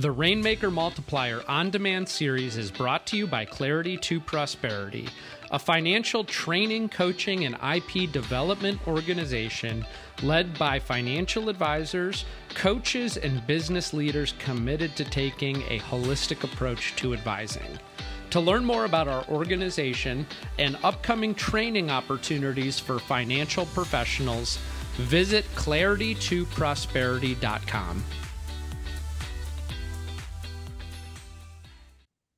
The Rainmaker Multiplier on demand series is brought to you by Clarity to Prosperity, a financial training, coaching, and IP development organization led by financial advisors, coaches, and business leaders committed to taking a holistic approach to advising. To learn more about our organization and upcoming training opportunities for financial professionals, visit claritytoprosperity.com.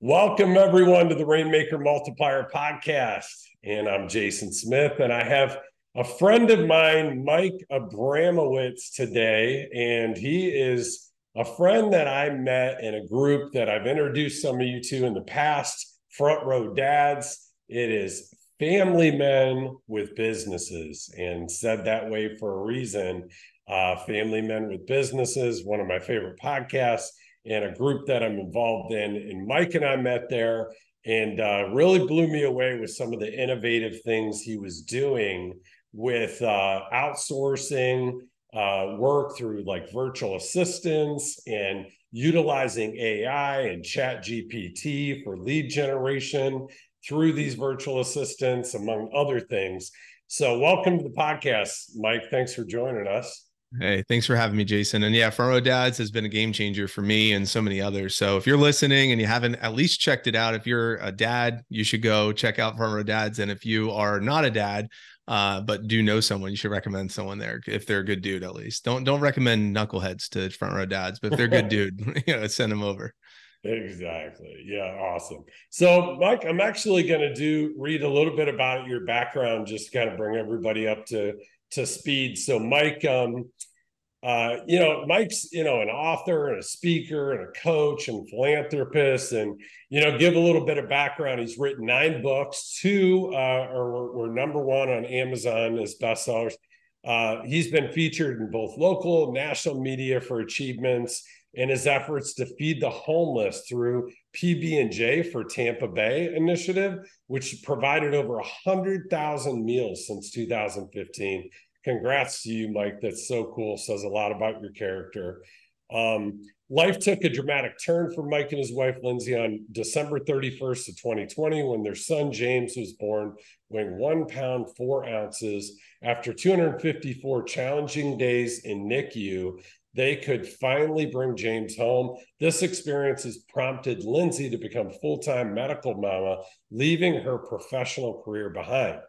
Welcome, everyone, to the Rainmaker Multiplier podcast. And I'm Jason Smith, and I have a friend of mine, Mike Abramowitz, today. And he is a friend that I met in a group that I've introduced some of you to in the past Front Row Dads. It is family men with businesses, and said that way for a reason. Uh, family Men with Businesses, one of my favorite podcasts and a group that I'm involved in. And Mike and I met there and uh, really blew me away with some of the innovative things he was doing with uh, outsourcing uh, work through like virtual assistants and utilizing AI and chat GPT for lead generation through these virtual assistants, among other things. So, welcome to the podcast, Mike. Thanks for joining us. Hey, thanks for having me, Jason. And yeah, Front Row Dads has been a game changer for me and so many others. So if you're listening and you haven't at least checked it out, if you're a dad, you should go check out Front Row Dads. And if you are not a dad, uh, but do know someone, you should recommend someone there if they're a good dude at least. Don't don't recommend knuckleheads to Front Row Dads, but if they're a good dude, you know, send them over. Exactly. Yeah, awesome. So, Mike, I'm actually going to do read a little bit about your background, just kind of bring everybody up to to speed. So, Mike, um, uh, you know, Mike's, you know, an author and a speaker and a coach and philanthropist. And, you know, give a little bit of background. He's written nine books, two uh, are, were, number one on Amazon as bestsellers. Uh, he's been featured in both local and national media for achievements in his efforts to feed the homeless through PB&J for Tampa Bay initiative, which provided over 100,000 meals since 2015 congrats to you, Mike. That's so cool. Says a lot about your character. Um, life took a dramatic turn for Mike and his wife Lindsay on December 31st of 2020 when their son James was born, weighing one pound four ounces. After 254 challenging days in NICU, they could finally bring James home. This experience has prompted Lindsay to become full-time medical mama, leaving her professional career behind.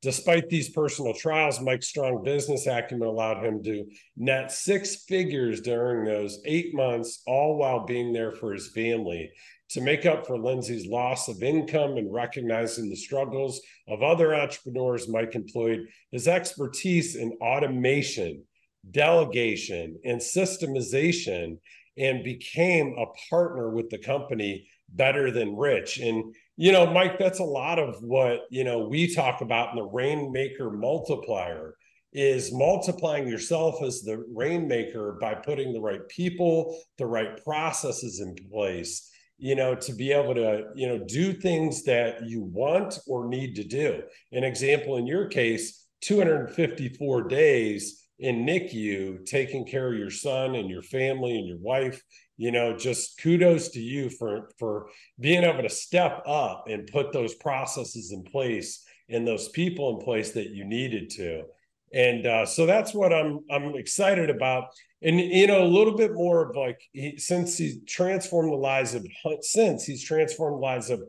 Despite these personal trials, Mike's strong business acumen allowed him to net six figures during those eight months, all while being there for his family. To make up for Lindsay's loss of income and recognizing the struggles of other entrepreneurs, Mike employed his expertise in automation, delegation, and systemization and became a partner with the company Better Than Rich. And you know, Mike, that's a lot of what, you know, we talk about in the rainmaker multiplier is multiplying yourself as the rainmaker by putting the right people, the right processes in place, you know, to be able to, you know, do things that you want or need to do. An example in your case, 254 days in NICU, taking care of your son and your family and your wife you know just kudos to you for for being able to step up and put those processes in place and those people in place that you needed to. And uh, so that's what i'm i'm excited about. And you know a little bit more of like he, since he's transformed the lives of since he's transformed the lives of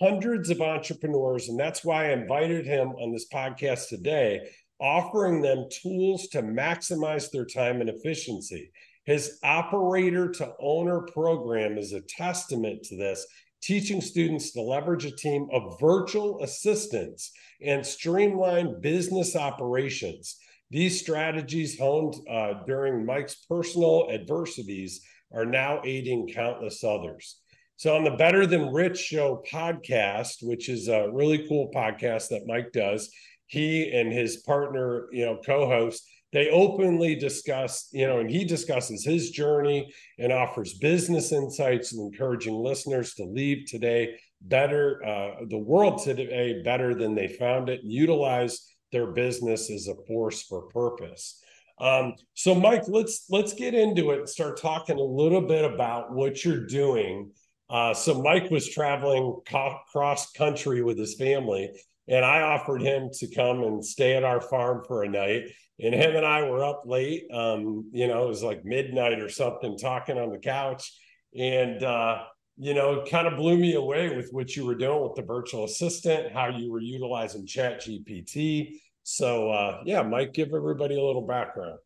hundreds of entrepreneurs and that's why i invited him on this podcast today offering them tools to maximize their time and efficiency his operator to owner program is a testament to this, teaching students to leverage a team of virtual assistants and streamline business operations. These strategies honed uh, during Mike's personal adversities are now aiding countless others. So, on the Better Than Rich Show podcast, which is a really cool podcast that Mike does, he and his partner, you know, co host, they openly discuss, you know, and he discusses his journey and offers business insights and encouraging listeners to leave today better, uh, the world today better than they found it, and utilize their business as a force for purpose. Um, so Mike, let's let's get into it and start talking a little bit about what you're doing. Uh, so Mike was traveling co- cross country with his family, and I offered him to come and stay at our farm for a night. And him and I were up late. Um, you know, it was like midnight or something, talking on the couch, and uh, you know, kind of blew me away with what you were doing with the virtual assistant, how you were utilizing Chat GPT. So, uh, yeah, Mike, give everybody a little background.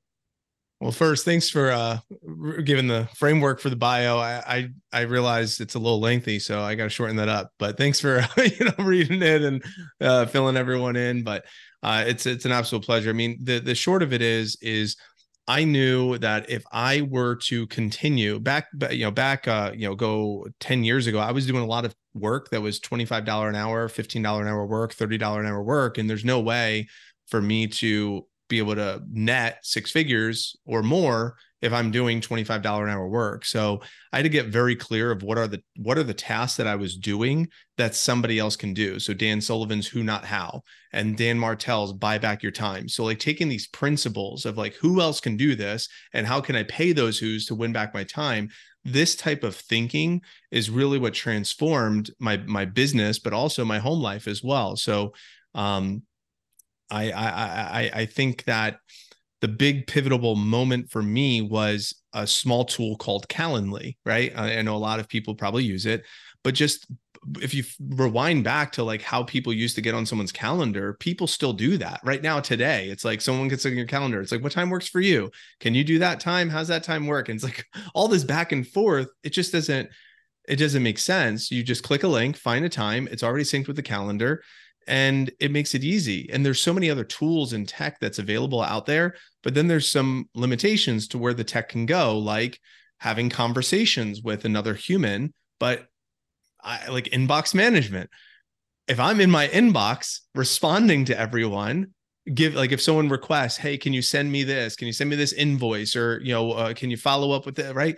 Well, first, thanks for uh, giving the framework for the bio. I, I I realize it's a little lengthy, so I got to shorten that up. But thanks for you know reading it and uh, filling everyone in. But uh, it's it's an absolute pleasure. I mean, the the short of it is is I knew that if I were to continue back, you know, back, uh, you know, go 10 years ago, I was doing a lot of work that was $25 an hour, $15 an hour work, $30 an hour work. And there's no way for me to be able to net six figures or more if I'm doing $25 an hour work. So I had to get very clear of what are the what are the tasks that I was doing that somebody else can do. So Dan Sullivan's who not how and Dan Martell's buy back your time. So like taking these principles of like who else can do this and how can I pay those who's to win back my time. This type of thinking is really what transformed my my business, but also my home life as well. So um I I I I think that the big pivotal moment for me was a small tool called Calendly, right? I, I know a lot of people probably use it, but just if you rewind back to like how people used to get on someone's calendar, people still do that right now today. It's like someone gets on your calendar. It's like, what time works for you? Can you do that time? How's that time work? And it's like all this back and forth. It just doesn't, it doesn't make sense. You just click a link, find a time. It's already synced with the calendar and it makes it easy. And there's so many other tools and tech that's available out there, but then there's some limitations to where the tech can go, like having conversations with another human, but I, like inbox management. If I'm in my inbox responding to everyone, give like if someone requests, "Hey, can you send me this? Can you send me this invoice?" or you know, uh, "Can you follow up with it?" Right?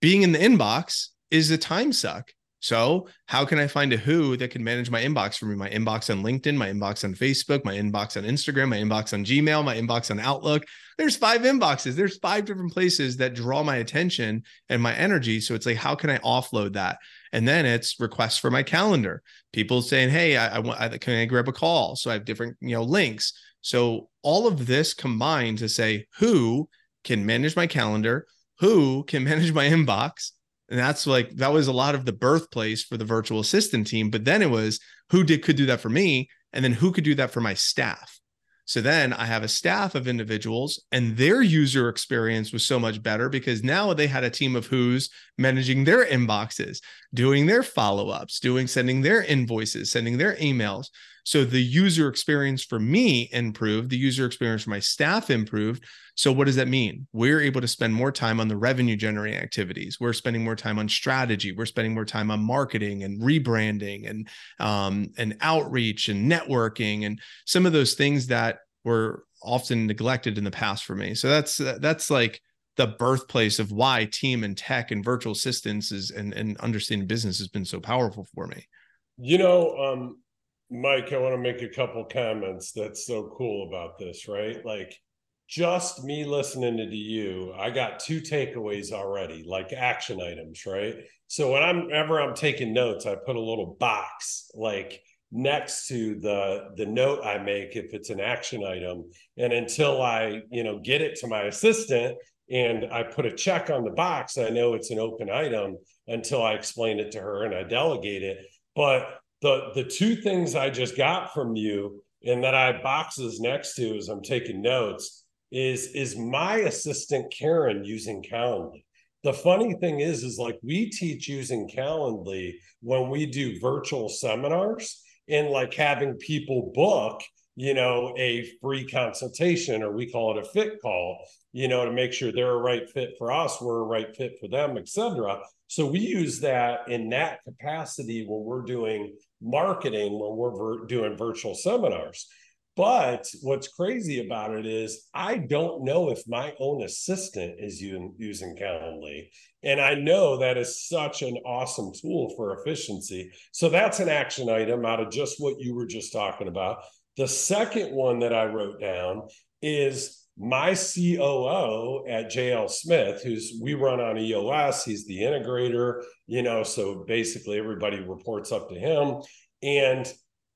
Being in the inbox is a time suck so, how can I find a who that can manage my inbox for me? My inbox on LinkedIn, my inbox on Facebook, my inbox on Instagram, my inbox on Gmail, my inbox on Outlook. There's five inboxes. There's five different places that draw my attention and my energy. So, it's like, how can I offload that? And then it's requests for my calendar. People saying, "Hey, I, I want. I, can I grab a call?" So I have different, you know, links. So all of this combined to say who can manage my calendar, who can manage my inbox, and that's like that was a lot of the birthplace for the virtual assistant team but then it was who did could do that for me and then who could do that for my staff. So then i have a staff of individuals and their user experience was so much better because now they had a team of who's managing their inboxes doing their follow-ups doing sending their invoices sending their emails so the user experience for me improved, the user experience for my staff improved. So what does that mean? We're able to spend more time on the revenue generating activities. We're spending more time on strategy. We're spending more time on marketing and rebranding and um, and outreach and networking and some of those things that were often neglected in the past for me. So that's that's like the birthplace of why team and tech and virtual assistants is and, and understanding business has been so powerful for me. You know, um, Mike, I want to make a couple comments that's so cool about this, right? Like just me listening to you, I got two takeaways already, like action items, right? So when I'm ever I'm taking notes, I put a little box like next to the the note I make if it's an action item. And until I, you know, get it to my assistant and I put a check on the box, I know it's an open item until I explain it to her and I delegate it. But the the two things I just got from you and that I boxes next to as I'm taking notes is is my assistant Karen using Calendly. The funny thing is, is like we teach using Calendly when we do virtual seminars and like having people book, you know, a free consultation or we call it a fit call, you know, to make sure they're a right fit for us, we're a right fit for them, etc. So we use that in that capacity when we're doing marketing when we're doing virtual seminars. But what's crazy about it is I don't know if my own assistant is using Calendly. And I know that is such an awesome tool for efficiency. So that's an action item out of just what you were just talking about. The second one that I wrote down is my COO at JL Smith, who's we run on EOS, he's the integrator, you know, so basically everybody reports up to him. And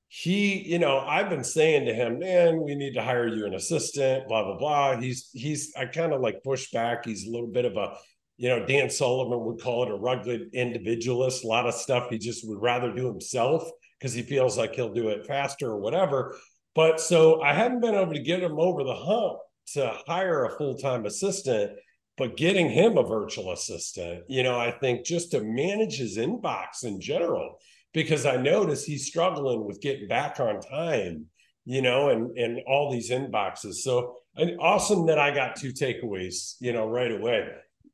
he, you know, I've been saying to him, man, we need to hire you an assistant, blah, blah, blah. He's, he's, I kind of like push back. He's a little bit of a, you know, Dan Sullivan would call it a rugged individualist. A lot of stuff he just would rather do himself because he feels like he'll do it faster or whatever. But so I haven't been able to get him over the hump to hire a full time assistant, but getting him a virtual assistant, you know, I think just to manage his inbox in general, because I notice he's struggling with getting back on time, you know, and and all these inboxes. So and awesome that I got two takeaways, you know, right away.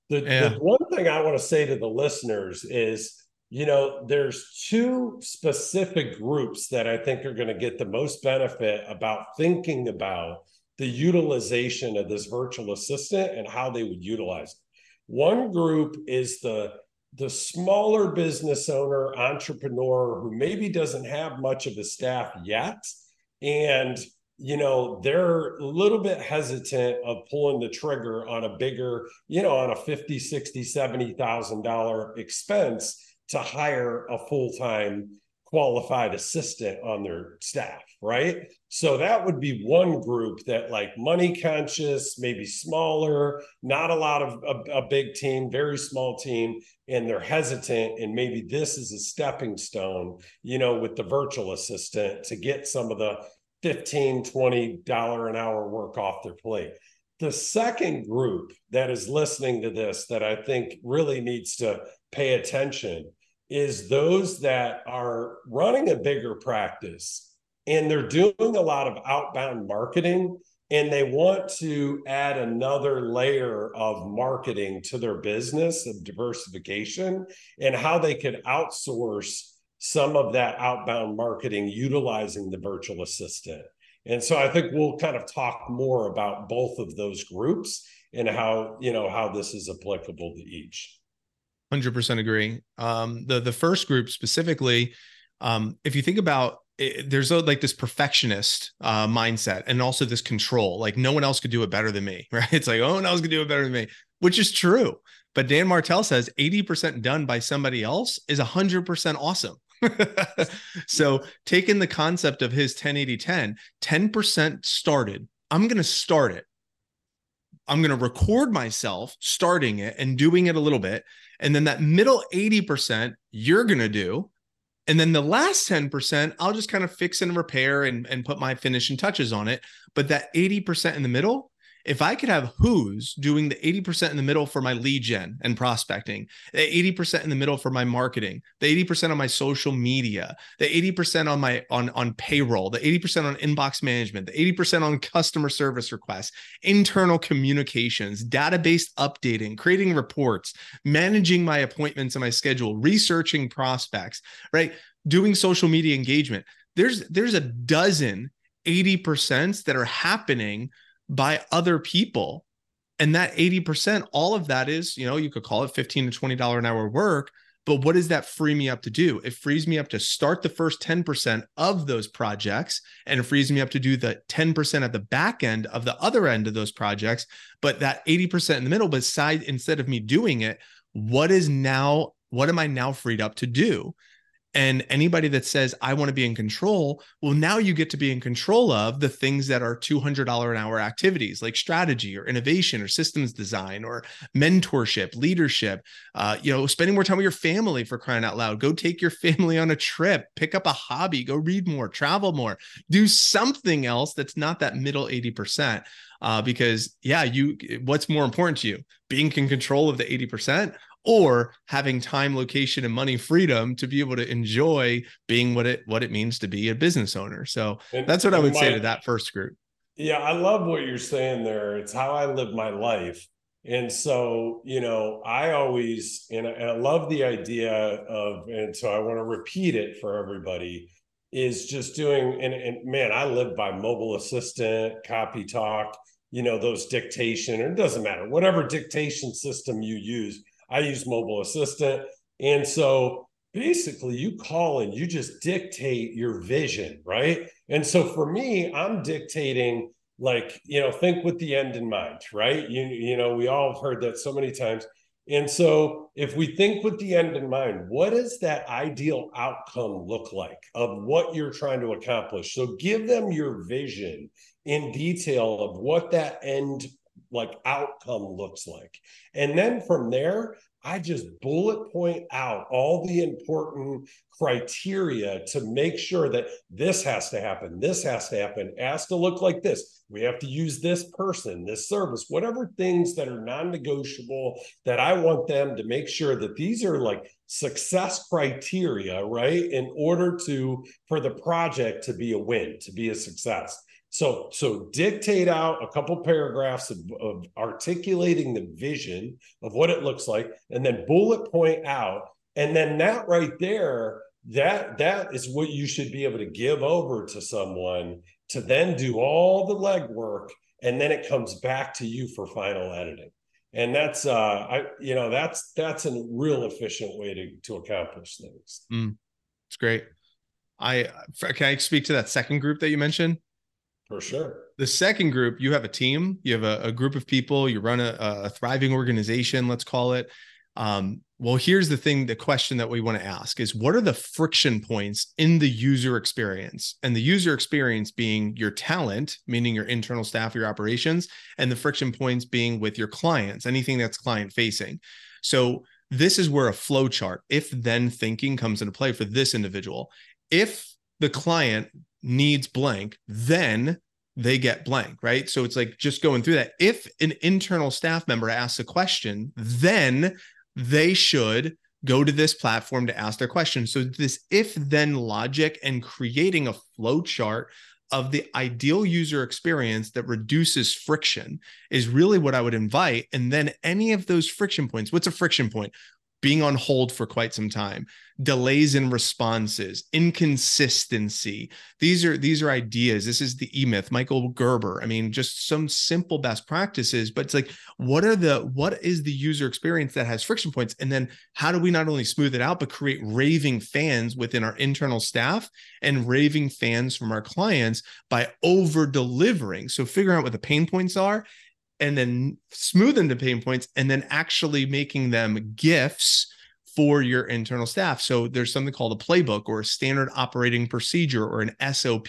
The, yeah. the one thing I want to say to the listeners is, you know, there's two specific groups that I think are going to get the most benefit about thinking about the utilization of this virtual assistant and how they would utilize it. One group is the the smaller business owner entrepreneur who maybe doesn't have much of a staff yet and you know they're a little bit hesitant of pulling the trigger on a bigger you know on a 50 60 70 thousand dollar expense to hire a full-time qualified assistant on their staff, right? So that would be one group that like money conscious, maybe smaller, not a lot of a, a, big team, very small team, and they're hesitant. And maybe this is a stepping stone, you know, with the virtual assistant to get some of the 15, 20 dollar an hour work off their plate. The second group that is listening to this that I think really needs to pay attention is those that are running a bigger practice and they're doing a lot of outbound marketing and they want to add another layer of marketing to their business of diversification and how they could outsource some of that outbound marketing utilizing the virtual assistant. And so I think we'll kind of talk more about both of those groups and how, you know, how this is applicable to each. 100% agree. Um, the the first group specifically, um, if you think about it, there's a, like this perfectionist uh, mindset and also this control, like no one else could do it better than me, right? It's like, oh, no one else could do it better than me, which is true. But Dan Martell says 80% done by somebody else is 100% awesome. so taking the concept of his 10 80 10 10% started i'm going to start it i'm going to record myself starting it and doing it a little bit and then that middle 80% you're going to do. And then the last 10%, I'll just kind of fix and repair and, and put my finishing touches on it. But that 80% in the middle, if I could have who's doing the 80% in the middle for my lead gen and prospecting, the 80% in the middle for my marketing, the 80% on my social media, the 80% on my on on payroll, the 80% on inbox management, the 80% on customer service requests, internal communications, database updating, creating reports, managing my appointments and my schedule, researching prospects, right? Doing social media engagement. There's there's a dozen 80% that are happening by other people. And that 80%, all of that is, you know, you could call it 15 to $20 an hour work. But what does that free me up to do? It frees me up to start the first 10% of those projects and it frees me up to do the 10% at the back end of the other end of those projects. But that 80% in the middle, beside instead of me doing it, what is now, what am I now freed up to do? And anybody that says, I want to be in control, well, now you get to be in control of the things that are $200 an hour activities like strategy or innovation or systems design or mentorship, leadership, uh, you know, spending more time with your family for crying out loud. Go take your family on a trip, pick up a hobby, go read more, travel more, do something else that's not that middle 80%. Uh, because yeah, you what's more important to you, being in control of the 80% or having time location and money freedom to be able to enjoy being what it what it means to be a business owner. So that's what i would my, say to that first group. Yeah i love what you're saying there. It's how i live my life. And so you know i always and I, and I love the idea of and so i want to repeat it for everybody is just doing and, and man i live by mobile assistant CopyTalk you know those dictation it doesn't matter whatever dictation system you use I use mobile assistant. And so basically you call and you just dictate your vision, right? And so for me, I'm dictating like you know think with the end in mind right you you know we all have heard that so many times and so if we think with the end in mind what does that ideal outcome look like of what you're trying to accomplish so give them your vision in detail of what that end like outcome looks like and then from there I just bullet point out all the important criteria to make sure that this has to happen, this has to happen, it has to look like this. We have to use this person, this service, whatever things that are non negotiable that I want them to make sure that these are like success criteria, right? In order to, for the project to be a win, to be a success. So, so dictate out a couple paragraphs of, of articulating the vision of what it looks like, and then bullet point out, and then that right there, that that is what you should be able to give over to someone to then do all the legwork, and then it comes back to you for final editing. And that's uh, I you know that's that's a real efficient way to to accomplish things. Mm, it's great. I can I speak to that second group that you mentioned? For sure. The second group, you have a team, you have a, a group of people, you run a, a, thriving organization, let's call it. Um, well, here's the thing the question that we want to ask is what are the friction points in the user experience? And the user experience being your talent, meaning your internal staff, your operations, and the friction points being with your clients, anything that's client facing. So, this is where a flow chart, if then thinking comes into play for this individual. If the client needs blank, then they get blank, right? So it's like just going through that. If an internal staff member asks a question, then they should go to this platform to ask their question. So this if then logic and creating a flow chart of the ideal user experience that reduces friction is really what I would invite. And then any of those friction points, what's a friction point? Being on hold for quite some time. Delays in responses inconsistency. These are these are ideas. This is the e-myth. Michael gerber. I mean just some simple best practices but it's like what are the what is the user experience that has friction points? And then how do we not only smooth it out but create raving fans within our internal staff and raving fans from our clients by over delivering? So figuring out what the pain points are and then smoothing the pain points and then actually making them gifts for your internal staff. So there's something called a playbook or a standard operating procedure or an SOP.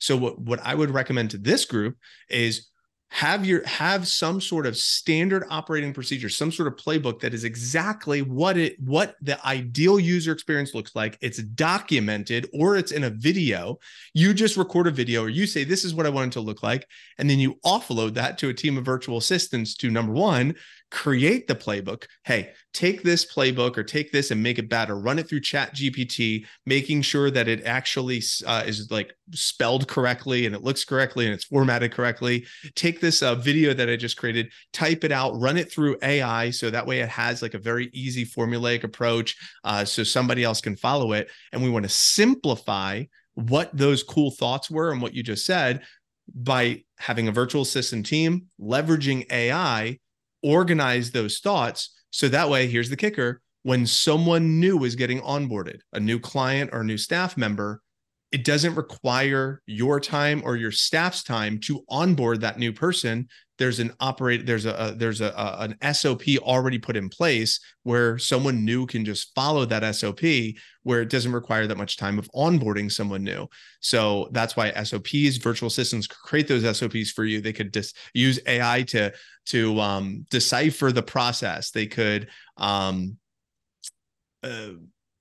So what, what I would recommend to this group is have your have some sort of standard operating procedure some sort of playbook that is exactly what it what the ideal user experience looks like. It's documented or it's in a video. You just record a video or you say this is what i want it to look like and then you offload that to a team of virtual assistants to number one create the playbook. Hey, take this playbook or take this and make it better. Run it through Chat GPT, making sure that it actually uh, is like spelled correctly and it looks correctly and it's formatted correctly. Take this uh, video that I just created, type it out, run it through AI so that way it has like a very easy formulaic approach, uh, so somebody else can follow it. And we want to simplify what those cool thoughts were and what you just said by having a virtual assistant team, leveraging AI organize those thoughts. So that way, here's the kicker when someone new is getting onboarded, a new client or a new staff member, it doesn't require your time or your staff's time to onboard that new person. There's an operate there's a, a there's a, a, an sop already put in place where someone new can just follow that sop where it doesn't require that much time of onboarding someone new. So that's why sops virtual assistants create those sops for you. They could just use ai to to um, decipher the process. They could um, uh,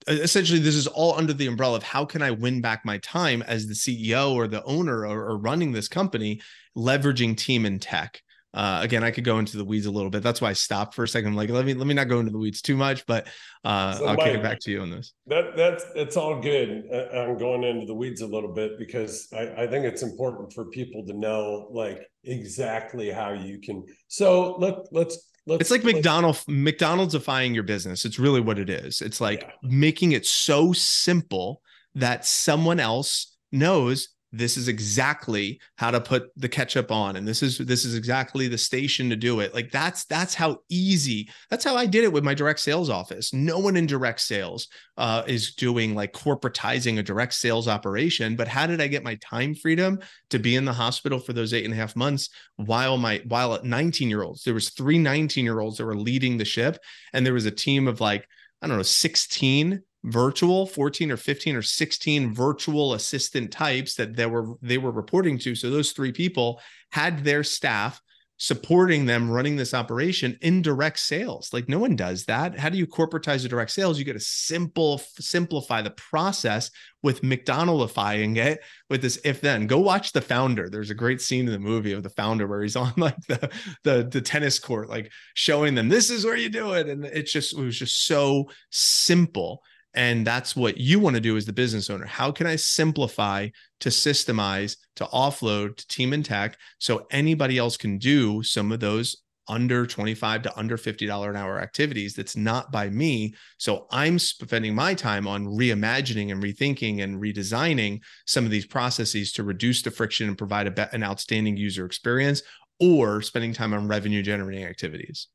essentially this is all under the umbrella of how can i win back my time as the ceo or the owner or, or running this company leveraging team and tech uh, again, I could go into the weeds a little bit. That's why I stopped for a second. I'm like, let me let me not go into the weeds too much, but uh, so I'll Mike, kick it back to you on this. That that's it's all good. Uh, I'm going into the weeds a little bit because I, I think it's important for people to know like exactly how you can. So let let's Let's, it's like McDonald's McDonald'sifying your business. It's really what it is. It's like yeah. making it so simple that someone else knows this is exactly how to put the ketchup on and this is this is exactly the station to do it. Like that's that's how easy that's how i did it with my direct sales office. No one in direct sales uh, is doing like corporatizing a direct sales operation but how did i get my time freedom to be in the hospital for those eight and a half months while my while at 19 year olds there was three 19 year olds that were leading the ship and there was a team of like i don't know 16 virtual 14 or 15 or 16 virtual assistant types that they were they were reporting to. So those three people had their staff supporting them running this operation in direct sales. Like no one does that. How do you corporatize a direct sales? You got to simple simplify the process with mcdonaldifying it with this if then. Go watch the founder. There's a great scene in the movie of the founder where he's on like the the, the tennis court like showing them this is where you do it. And it's just it was just so simple and that's what you want to do as the business owner. How can I simplify to systemize, to offload to team and tech so anybody else can do some of those under 25 to under $50 an hour activities that's not by me. So I'm spending my time on reimagining and rethinking and redesigning some of these processes to reduce the friction and provide a, an outstanding user experience or spending time on revenue generating activities.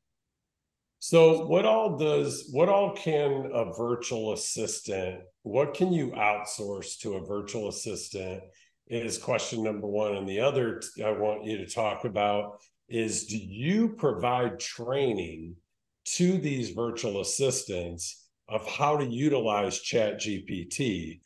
So what all does what all can a virtual assistant, what can you outsource to a virtual assistant is question number 1 and the other I want you to talk about is do you provide training to these virtual assistants of how to utilize chat gpt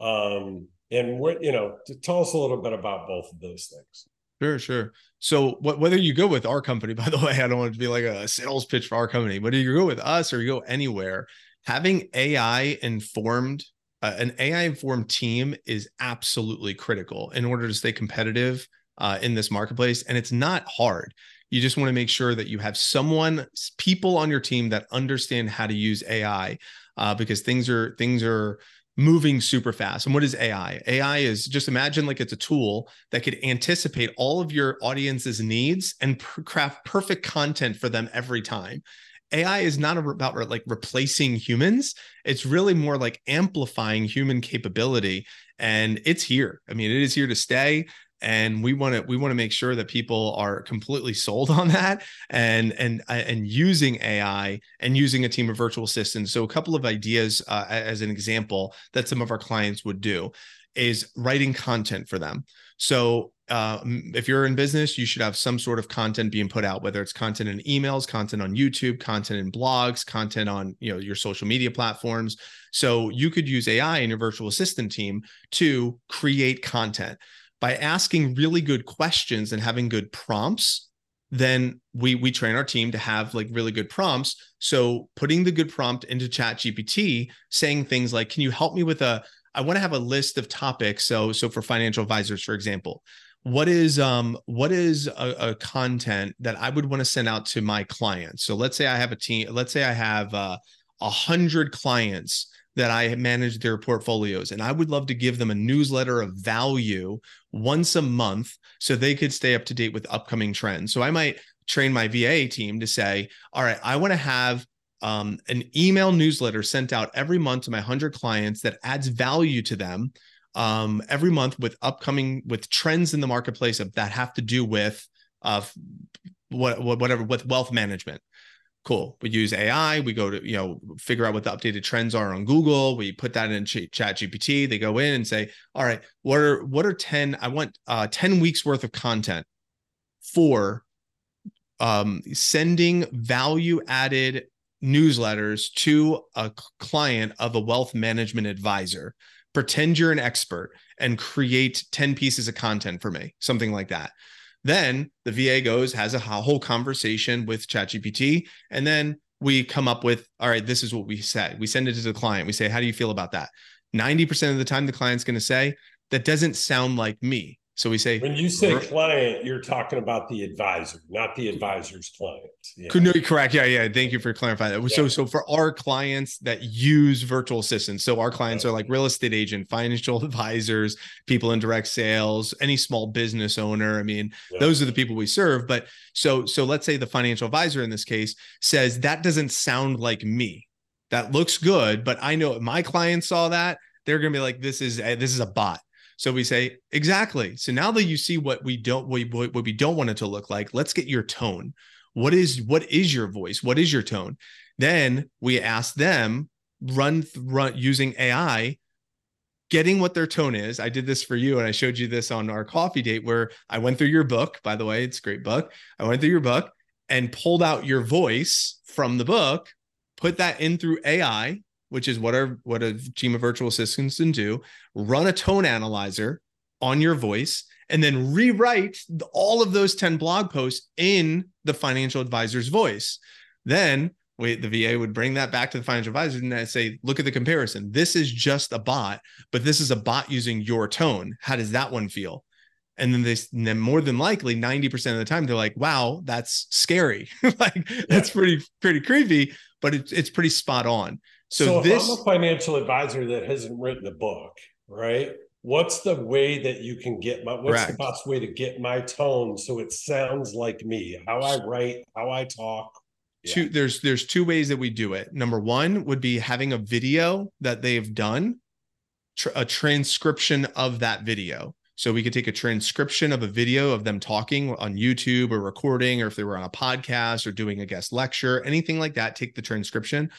um, and what you know tell us a little bit about both of those things Sure, sure. So what, whether you go with our company, by the way, I don't want it to be like a sales pitch for our company, whether you go with us or you go anywhere, having AI informed, uh, an AI informed team is absolutely critical in order to stay competitive uh, in this marketplace. And it's not hard. You just want to make sure that you have someone, people on your team that understand how to use AI, uh, because things are things are moving super fast. And what is AI? AI is just imagine like it's a tool that could anticipate all of your audience's needs and craft perfect content for them every time. AI is not about like replacing humans. It's really more like amplifying human capability. And it's here. I mean, it is here to stay and we want to we want to make sure that people are completely sold on that and and and using AI and using a team of virtual assistants. So a couple of ideas uh, as an example that some of our clients would do is writing content for them. So uh, if you're in business, you should have some sort of content being put out, whether it's content in emails, content on YouTube, content in blogs, content on you know your social media platforms. So you could use AI in your virtual assistant team to create content by asking really good questions and having good prompts then we we train our team to have like really good prompts. So putting the good prompt into chat gpt saying things like can you help me with a i want to have a list of topics. So so for financial advisors for example what is um what is a, a content that i would want to send out to my clients? So let's say i have a team let's say i have uh, a uh, hundred clients that I manage their portfolios. And I would love to give them a newsletter of value once a month so they could stay up to date with upcoming trends. So I might train my VA team to say, all right, I want to have um, an email newsletter sent out every month to my 100 clients that adds value to them um, every month with upcoming with trends in the marketplace that have to do with uh, what, whatever with wealth management cool. We use ai we go to you know figure out what the updated trends are on google. We put that in chat gpt they go in and say all right what are what are 10 i want uh 10 weeks worth of content for um sending value added newsletters to a client of a wealth management advisor. Pretend you're an expert and create 10 pieces of content for me something like that then the VA goes, has a whole conversation with ChatGPT, and then we come up with, all right, this is what we say. We send it to the client. We say, how do you feel about that? 90% of the time, the client's going to say, that doesn't sound like me. So we say when you say client, you're talking about the advisor, not the advisor's client. Yeah. No, correct. Yeah, yeah. Thank you for clarifying that. Yeah. So, so for our clients that use virtual assistants, so our clients are like real estate agent, financial advisors, people in direct sales, any small business owner. I mean, those are the people we serve. But so, so let's say the financial advisor in this case says that doesn't sound like me. That looks good, but I know my clients saw that they're going to be like, this is this is a bot So we say, exactly. So now that you see what we don't what, what we don't want it to look like, let's get your tone. What is what is your voice? What is your tone? Then we ask them run run using AI getting what their tone is. I did this for you and I showed you this on our coffee date where I went through your book, by the way, it's a great book. I went through your book and pulled out your voice from the book, put that in through AI, which is what our what a team of virtual assistants can do, run a tone analyzer on your voice and then rewrite all of those 10 blog posts in the financial advisor's voice. Then we, the VA would bring that back to the financial advisor and say, look at the comparison. This is just a bot, but this is a bot using your tone. How does that one feel? And then they and then more than likely 90% of the time they're like, wow, that's scary. like yeah. that's pretty, pretty creepy, but it's it's pretty spot on. So, so this I'm a financial advisor that hasn't written a book, right? What's the way that you can get my what's correct. the best way to get my tone so it sounds like me? How I write, how I talk, two there's there's two ways that we do it number one would be having a video that they've done tr- a transcription of that video so we could take a transcription of a video of them talking on youtube or recording or if they were on a podcast or doing a guest lecture anything like that take the transcription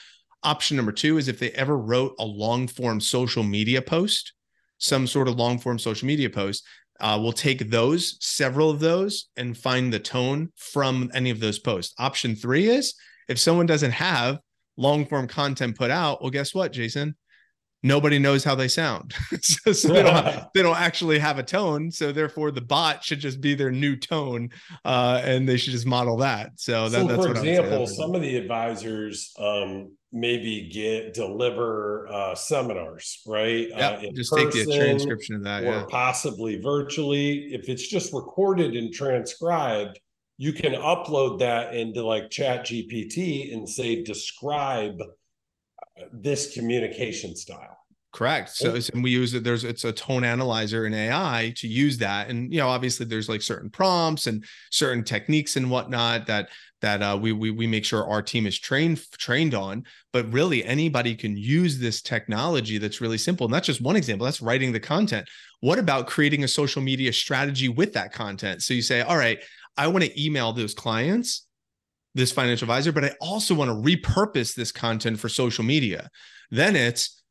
option number two is if they ever wrote a long form social media post some sort of long form social media post uh, we'll take those, several of those, and find the tone from any of those posts. Option three is if someone doesn't have long form content put out, well, guess what, Jason? Nobody knows how they sound. so, so they, don't, they don't actually have a tone. So therefore, the bot should just be their new tone, uh, and they should just model that. So, that, so that's for example, some of the advisors um, maybe get deliver uh, seminars, right? Yeah, uh, just take the transcription of that, or yeah. possibly virtually. If it's just recorded and transcribed, you can upload that into like Chat GPT and say describe uh, this communication style. Correct. So, and we use it. There's it's a tone analyzer in AI to use that, and you know, obviously, there's like certain prompts and certain techniques and whatnot that that uh, we, we we make sure our team is trained trained on. But really, anybody can use this technology that's really simple. And that's just one example. That's writing the content. What about creating a social media strategy with that content? So you say, all right, I want to email those clients, this financial advisor, but I also want to repurpose this content for social media. Then it's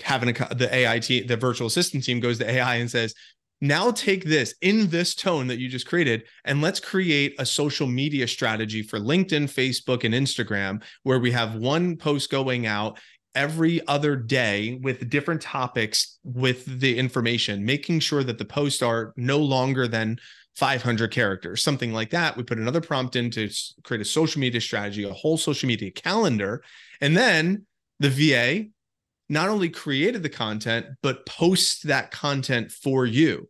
having a, the AIT, the virtual assistant team goes to AI and says, now take this in this tone that you just created and let's create a social media strategy for LinkedIn, Facebook, and Instagram where we have one post going out every other day with different topics with the information, making sure that the posts are no longer than 500 characters, something like that. We put another prompt in to create a social media strategy, a whole social media calendar. And then the VA not only created the content, but posts that content for you.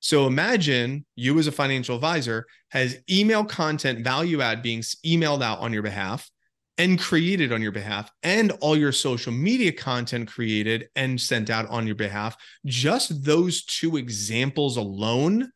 So imagine you as a financial advisor has email content value add being emailed out on your behalf and created on your behalf and all your social media content created and sent out on your behalf. Just those two examples alone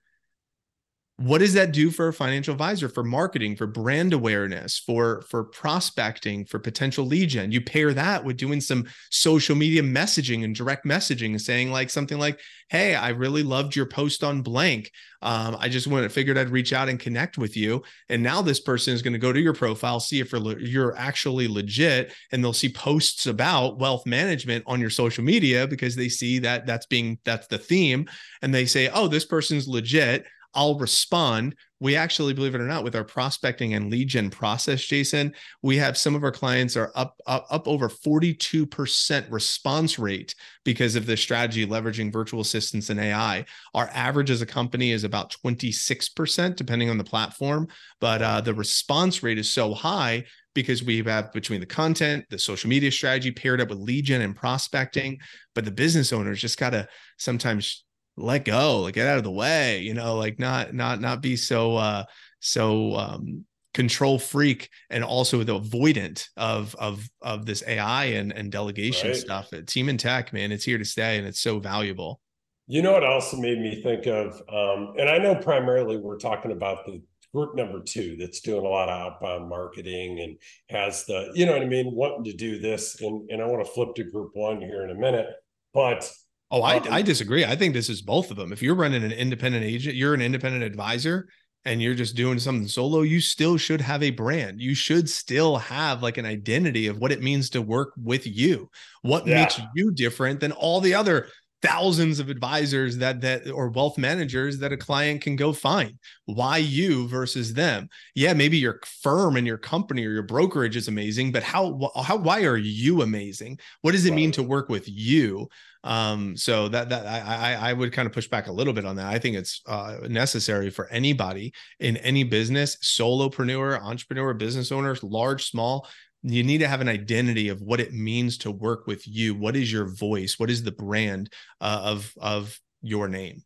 what does that do for a financial advisor for marketing for brand awareness for for prospecting for potential lead gen? You pair that with doing some social media messaging and direct messaging saying like something like hey i really loved your post on blank. Um, i just wanted figured i'd reach out and connect with you. And now this person is going to go to your profile see if you're, you're actually legit and they'll see posts about wealth management on your social media because they see that that's being that's the theme. And they say oh this person's legit I'll respond. We actually, believe it or not, with our prospecting and lead gen process, Jason, we have some of our clients are up up, up over 42% response rate because of this strategy leveraging virtual assistants and AI. Our average as a company is about 26%, depending on the platform. But uh, the response rate is so high because we have between the content, the social media strategy paired up with lead gen and prospecting. But the business owners just got to sometimes let go, like get out of the way, you know, like not not not be so uh so um control freak and also the avoidant of of of this AI and and delegation right. stuff. Team and tech, man, it's here to stay and it's so valuable. You know what also made me think of um and I know primarily we're talking about the group number two that's doing a lot of outbound marketing and has the you know what I mean wanting to do this and and I want to flip to group one here in a minute but Oh, I, um, I disagree. I think this is both of them. If you're running an independent agent, you're an independent advisor and you're just doing something solo, you still should have a brand. You should still have like an identity of what it means to work with you. What yeah. makes you different than all the other thousands of advisors that that or wealth managers that a client can go find. Why you versus them? Yeah maybe your firm and your company or your brokerage is amazing but how how why are you amazing? What does it mean to work with you? Um so that that i i would kind of push back a little bit on that. I think it's uh, necessary for anybody in any business solopreneur entrepreneur business owners large small you need to have an identity of what it means to work with you. What is your voice? What is the brand uh, of of your name?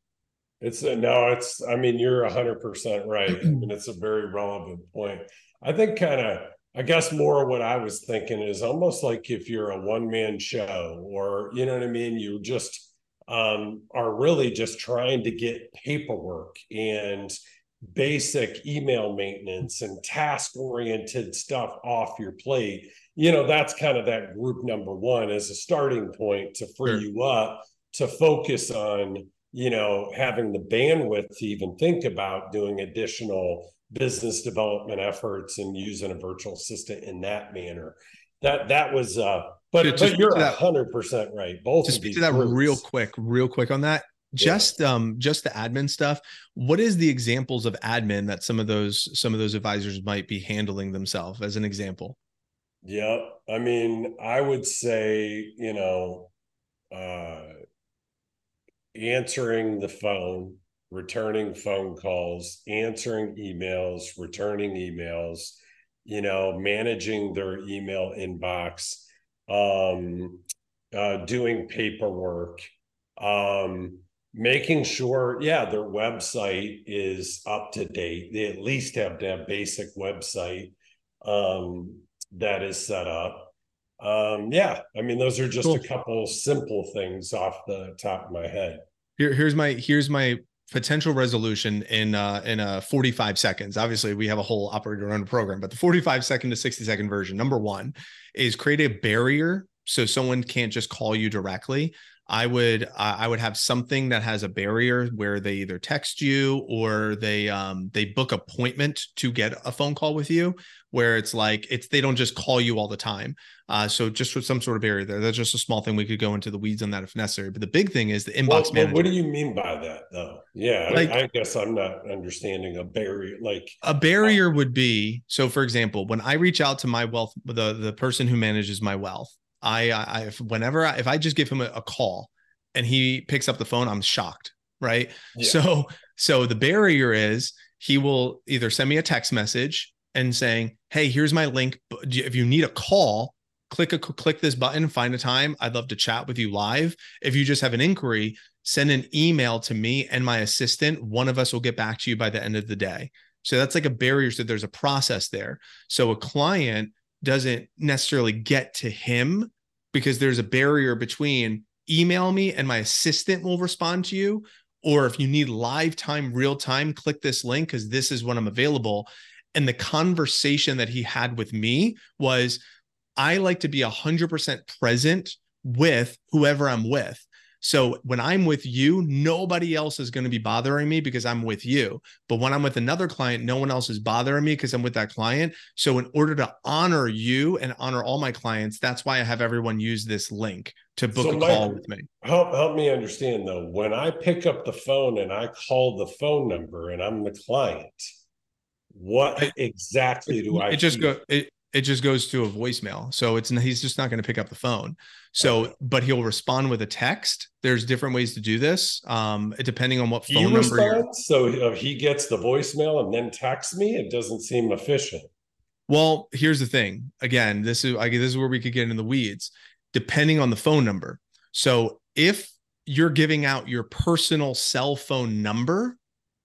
It's a, no it's i mean you're 100% right. I mean, it's a very relevant point. I think kind of i guess more what i was thinking is almost like if you're a one-man show or you know what i mean? You just um, are really just trying to get paperwork and basic email maintenance and task oriented stuff off your plate you know that's kind of that group number one as a starting point to free sure. you up to focus on you know having the bandwidth to even think about doing additional business development efforts and using a virtual assistant in that manner that that was uh but, but you're hundred percent right. Both to speak to that groups. real quick, real quick on that just yeah. um just the admin stuff. What is the examples of admin that some of those some of those advisors might be handling themselves as an example? Yeah i mean i would say you know uh answering the phone returning phone calls answering emails returning emails you know managing their email inbox um uh doing paperwork um making sure yeah their website is up to date. They at least have to have basic website um, that is set up. Um, yeah i mean those are just cool. a couple simple things off the top of my head. Here, here's my here's my potential resolution in uh in uh 45 seconds. Obviously we have a whole operator run program but the 45 second to 60 second version number one is create a barrier so someone can't just call you directly I would uh, I would have something that has a barrier where they either text you or they um they book appointment to get a phone call with you where it's like it's they don't just call you all the time. Uh, so just with some sort of barrier there, that's just a small thing. We could go into the weeds on that if necessary. But the big thing is the inbox well, What do you mean by that, though? Yeah, like, I, I guess I'm not understanding a barrier. Like a barrier would be so. For example, when I reach out to my wealth, the the person who manages my wealth, I, I if whenever I, if I just give him a, a, call and he picks up the phone, I'm shocked, right? Yeah. So so the barrier is he will either send me a text message and saying, "Hey, here's my link. If you need a call, click a click this button, find a time. I'd love to chat with you live. If you just have an inquiry, send an email to me and my assistant. One of us will get back to you by the end of the day." So that's like a barrier. So there's a process there. So a client doesn't necessarily get to him because there's a barrier between email me and my assistant will respond to you or if you need live time real time click this link because this is when i'm available. And the conversation that he had with me was i like to be 100% present with whoever i'm with so when I'm with you, nobody else is going to be bothering me because I'm with you. But when I'm with another client, no one else is bothering me because I'm with that client. So in order to honor you and honor all my clients, that's why I have everyone use this link to book so a call with me. Help help me understand though. When I pick up the phone and I call the phone number and I'm the client, what exactly do I? It just go. It, it just goes to a voicemail. So it's he's just not going to pick up the phone. So, but he'll respond with a text. There's different ways to do this, um, depending on what phone he number. Responds, so uh, he gets the voicemail and then texts me. It doesn't seem efficient. Well, here's the thing. Again, this is I this is where we could get in the weeds, depending on the phone number. So if you're giving out your personal cell phone number,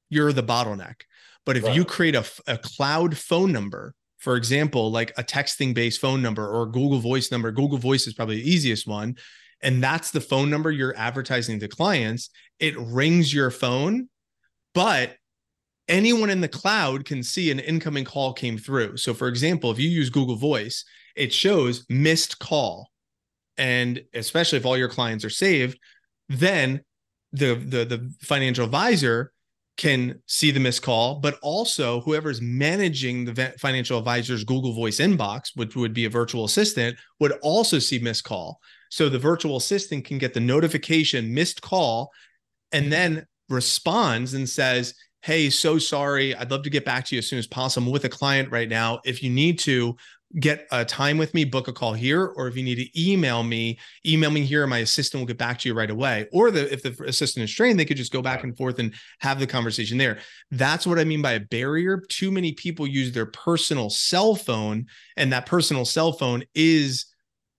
you're the bottleneck. But if right. you create a, a cloud phone number for example, like a texting based phone number or Google Voice number. Google Voice is probably the easiest one. And that's the phone number you're advertising to clients. It rings your phone, but anyone in the cloud can see an incoming call came through. So, for example, if you use Google Voice, it shows missed call. And especially if all your clients are saved, then the the the financial advisor can see the missed call, but also whoever's managing the financial advisor's Google Voice inbox, which would be a virtual assistant, would also see missed call. So the virtual assistant can get the notification missed call and then responds and says, Hey, so sorry. I'd love to get back to you as soon as possible. I'm with a client right now. If you need to, get a time with me, book a call here, or if you need to email me, email me here, and my assistant will get back to you right away. Or the, if the assistant is trained, they could just go back and forth and have the conversation there. That's what I mean by a barrier. Too many people use their personal cell phone, and that personal cell phone is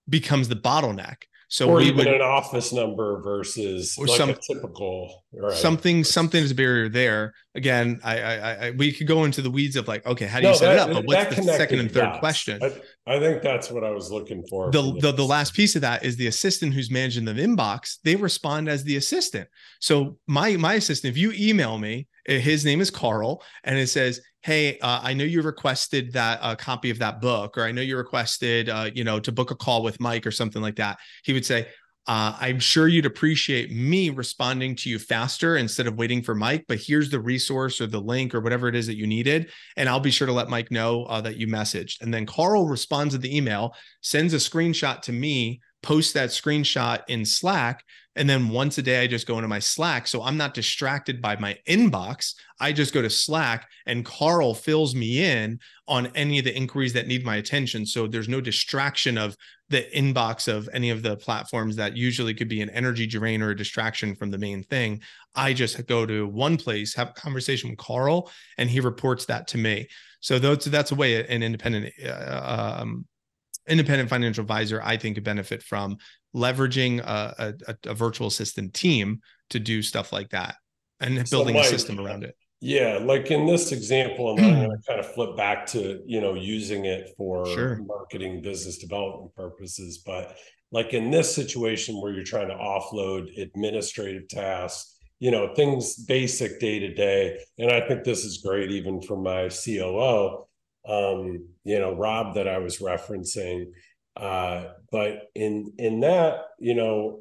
becomes the bottleneck. So or even would, an office number versus or like some, a typical right. something something is a barrier there. Again, I, I, I we could go into the weeds of like, okay, how do you set that, it up? But what's the second and third dots. question? I, I, think that's what I was looking for. The, the the last piece of that is the assistant who's managing the inbox. They respond as the assistant. So my my assistant, if you email me, eh, his name is Carl, and it says, hey uh, i know you requested that uh, copy of that book or i know you requested uh, you know to book a call with mike or something like that. He would say uh, i'm sure you'd appreciate me responding to you faster instead of waiting for mike but here's the resource or the link or whatever it is that you needed and i'll be sure to let mike know uh, that you messaged. And then carl responds to the email sends a screenshot to me post that screenshot in slack and then once a day, I just go into my Slack. So I'm not distracted by my inbox. I just go to Slack and Carl fills me in on any of the inquiries that need my attention. So there's no distraction of the inbox of any of the platforms that usually could be an energy drain or a distraction from the main thing. I just go to one place, have a conversation with Carl, and he reports that to me. So that's that's a way an independent uh, um, independent financial advisor I think could benefit from leveraging a, a, a virtual assistant team to do stuff like that and so building Mike, a system around it. Yeah, like in this example, and I'm going to kind of flip back to you know using it for sure. marketing, business development purposes. But like in this situation where you're trying to offload administrative tasks, you know things basic day to day, and I think this is great even for my COO. Um, you know, Rob that I was referencing uh, but in in that, you know,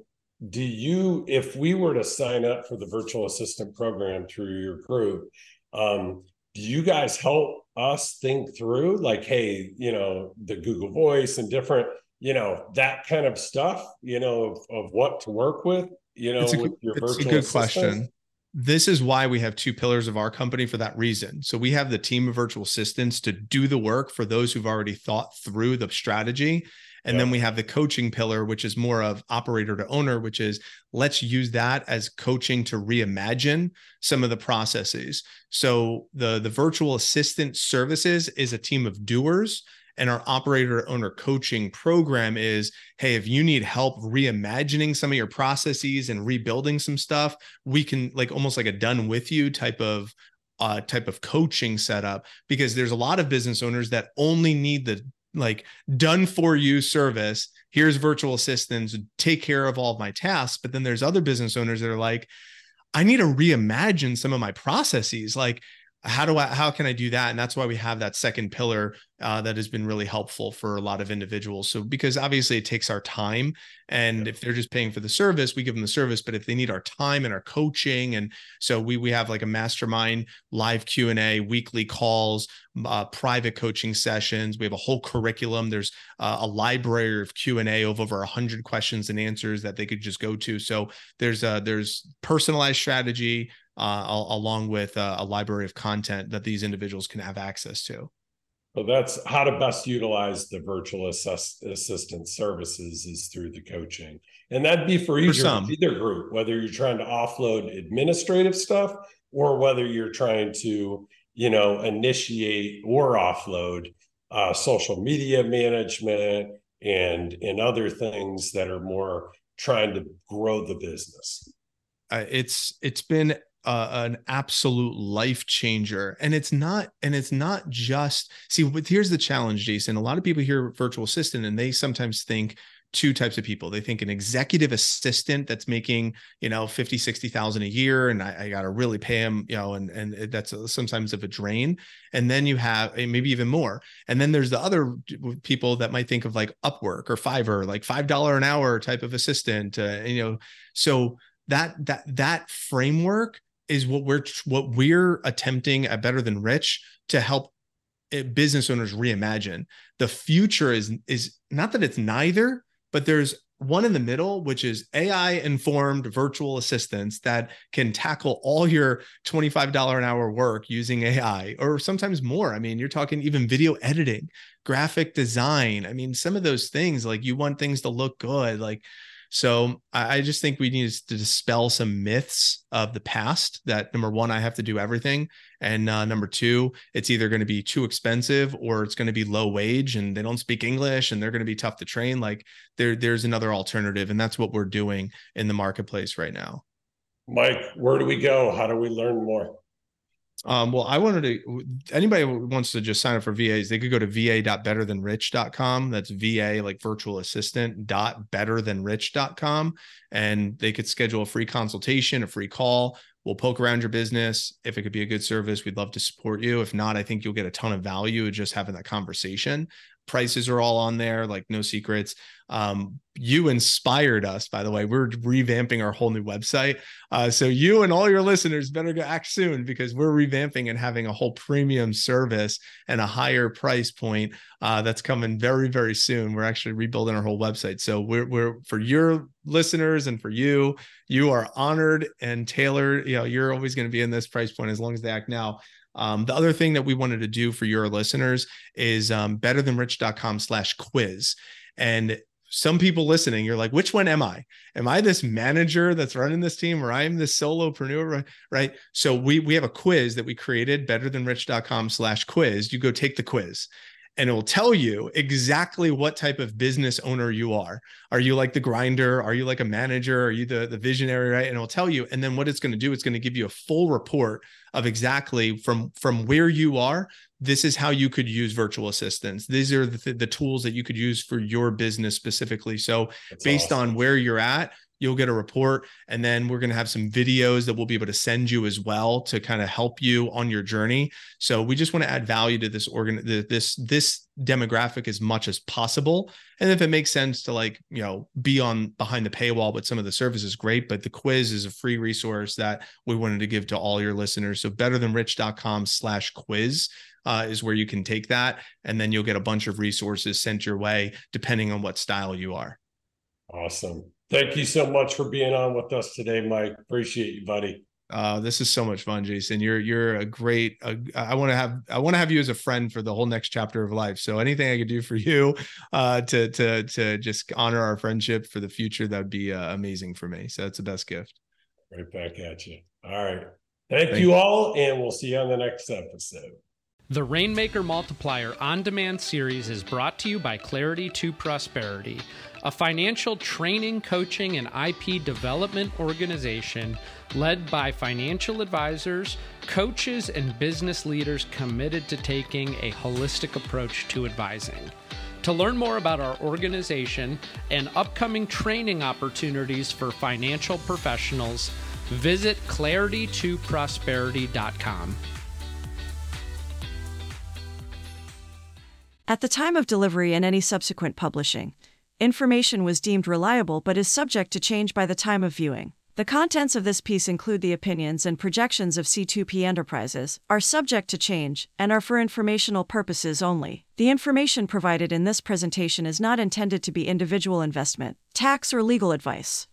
do you if we were to sign up for the virtual assistant program through your group, um, do you guys help us think through like, hey, you know, the Google Voice and different, you know, that kind of stuff, you know, of, of what to work with, you know, it's a, with your it's virtual a good assistant? question this is why we have two pillars of our company for that reason. So we have the team of virtual assistants to do the work for those who've already thought through the strategy. And yeah. then we have the coaching pillar, which is more of operator to owner, which is let's use that as coaching to reimagine some of the processes. So the, the virtual assistant services is a team of doers. And our operator owner coaching program is hey, if you need help reimagining some of your processes and rebuilding some stuff, we can like almost like a done with you type of uh, type of coaching setup because there's a lot of business owners that only need the like done for you service. Here's virtual assistants, take care of all of my tasks. But then there's other business owners that are like, I need to reimagine some of my processes. Like, how do I, how can I do that? And that's why we have that second pillar uh, that has been really helpful for a lot of individuals. So because obviously it takes our time, and yeah. if they're just paying for the service, we give them the service. But if they need our time and our coaching, and so we we have like a mastermind, live Q and A, weekly calls, uh, private coaching sessions. We have a whole curriculum. There's uh, a library of Q and A of over hundred questions and answers that they could just go to. So there's a, there's personalized strategy. Uh, along with uh, a library of content that these individuals can have access to. So that's how to best utilize the virtual assist, assistant services is through the coaching. And that'd be for either, for either group, whether you're trying to offload administrative stuff or whether you're trying to, you know, initiate or offload uh, social media management and and other things that are more trying to grow the business. Uh, it's it's been uh, an absolute life changer. And it's not and it's not just see but here's the challenge jason. A lot of people hear virtual assistant and they sometimes think two types of people. They think an executive assistant that's making you know 50 60,000 a year and I, I got to really pay him you know and and that's sometimes of a drain. And then you have maybe even more. And then there's the other people that might think of like Upwork or Fiverr like $5 an hour type of assistant uh, you know so that that that framework is what we're what we're attempting at Better Than Rich to help eh, business owners reimagine. The future is is not that it's neither, but there's one in the middle, which is AI informed virtual assistants that can tackle all your $25 an hour work using AI or sometimes more. I mean, you're talking even video editing, graphic design. I mean, some of those things, like you want things to look good, like so I, just think we need to dispel some myths of the past that number one, I have to do everything. And uh, number two, it's either going to be too expensive or it's going to be low wage and they don't speak English and they're going to be tough to train. Like there, there's another alternative. And that's what we're doing in the marketplace right now. Mike, where do we go? How do we learn more? Um, well, I wanted to anybody wants to just sign up for VAs, they could go to va.betterthanrich.com. That's VA like virtual assistant dot betterthanrich.com. And they could schedule a free consultation, a free call. We'll poke around your business. If it could be a good service, we'd love to support you. If not, I think you'll get a ton of value just having that conversation prices are all on there like no secrets. Um, you inspired us by the way. We're revamping our whole new website. Uh, so you and all your listeners better go act soon because we're revamping and having a whole premium service and a higher price point uh, that's coming very very soon. We're actually rebuilding our whole website. So we're, we're for your listeners and for you you are honored and tailored. You know you're always going to be in this price point as long as they act now um, the other thing that we wanted to do for your listeners is um, betterthanrich.com slash quiz. And some people listening, you're like, which one am I? Am I this manager that's running this team or I'm this solopreneur? Right. So we we have a quiz that we created, betterthanrich.com slash quiz. You go take the quiz and it will tell you exactly what type of business owner you are. Are you like the grinder? Are you like a manager? Are you the, the visionary? Right. And it'll tell you. And then what it's going to do, it's going to give you a full report of exactly from, from where you are. This is how you could use virtual assistants. These are the, the tools that you could use for your business specifically. So That's based awesome. on where you're at, you'll get a report and then we're going to have some videos that we'll be able to send you as well to kind of help you on your journey. So we just want to add value to this organ this this demographic as much as possible. And if it makes sense to like you know be on behind the paywall but some of the services great but the quiz is a free resource that we wanted to give to all your listeners. So betterthanrich.com slash quiz uh, is where you can take that and then you'll get a bunch of resources sent your way depending on what style you are. Awesome Thank you so much for being on with us today, Mike. Appreciate you, buddy. Uh, this is so much fun, Jason. You're you're a great. Uh, I want to have I want to have you as a friend for the whole next chapter of life. So anything I could do for you uh, to to to just honor our friendship for the future, that would be uh, amazing for me. So that's the best gift. Right back at you. All right. Thank, Thank you all, and we'll see you on the next episode. The Rainmaker Multiplier on demand series is brought to you by Clarity to Prosperity, a financial training, coaching, and IP development organization led by financial advisors, coaches, and business leaders committed to taking a holistic approach to advising. To learn more about our organization and upcoming training opportunities for financial professionals, visit claritytoprosperity.com. At the time of delivery and any subsequent publishing, information was deemed reliable but is subject to change by the time of viewing. The contents of this piece include the opinions and projections of C2P Enterprises, are subject to change, and are for informational purposes only. The information provided in this presentation is not intended to be individual investment, tax, or legal advice.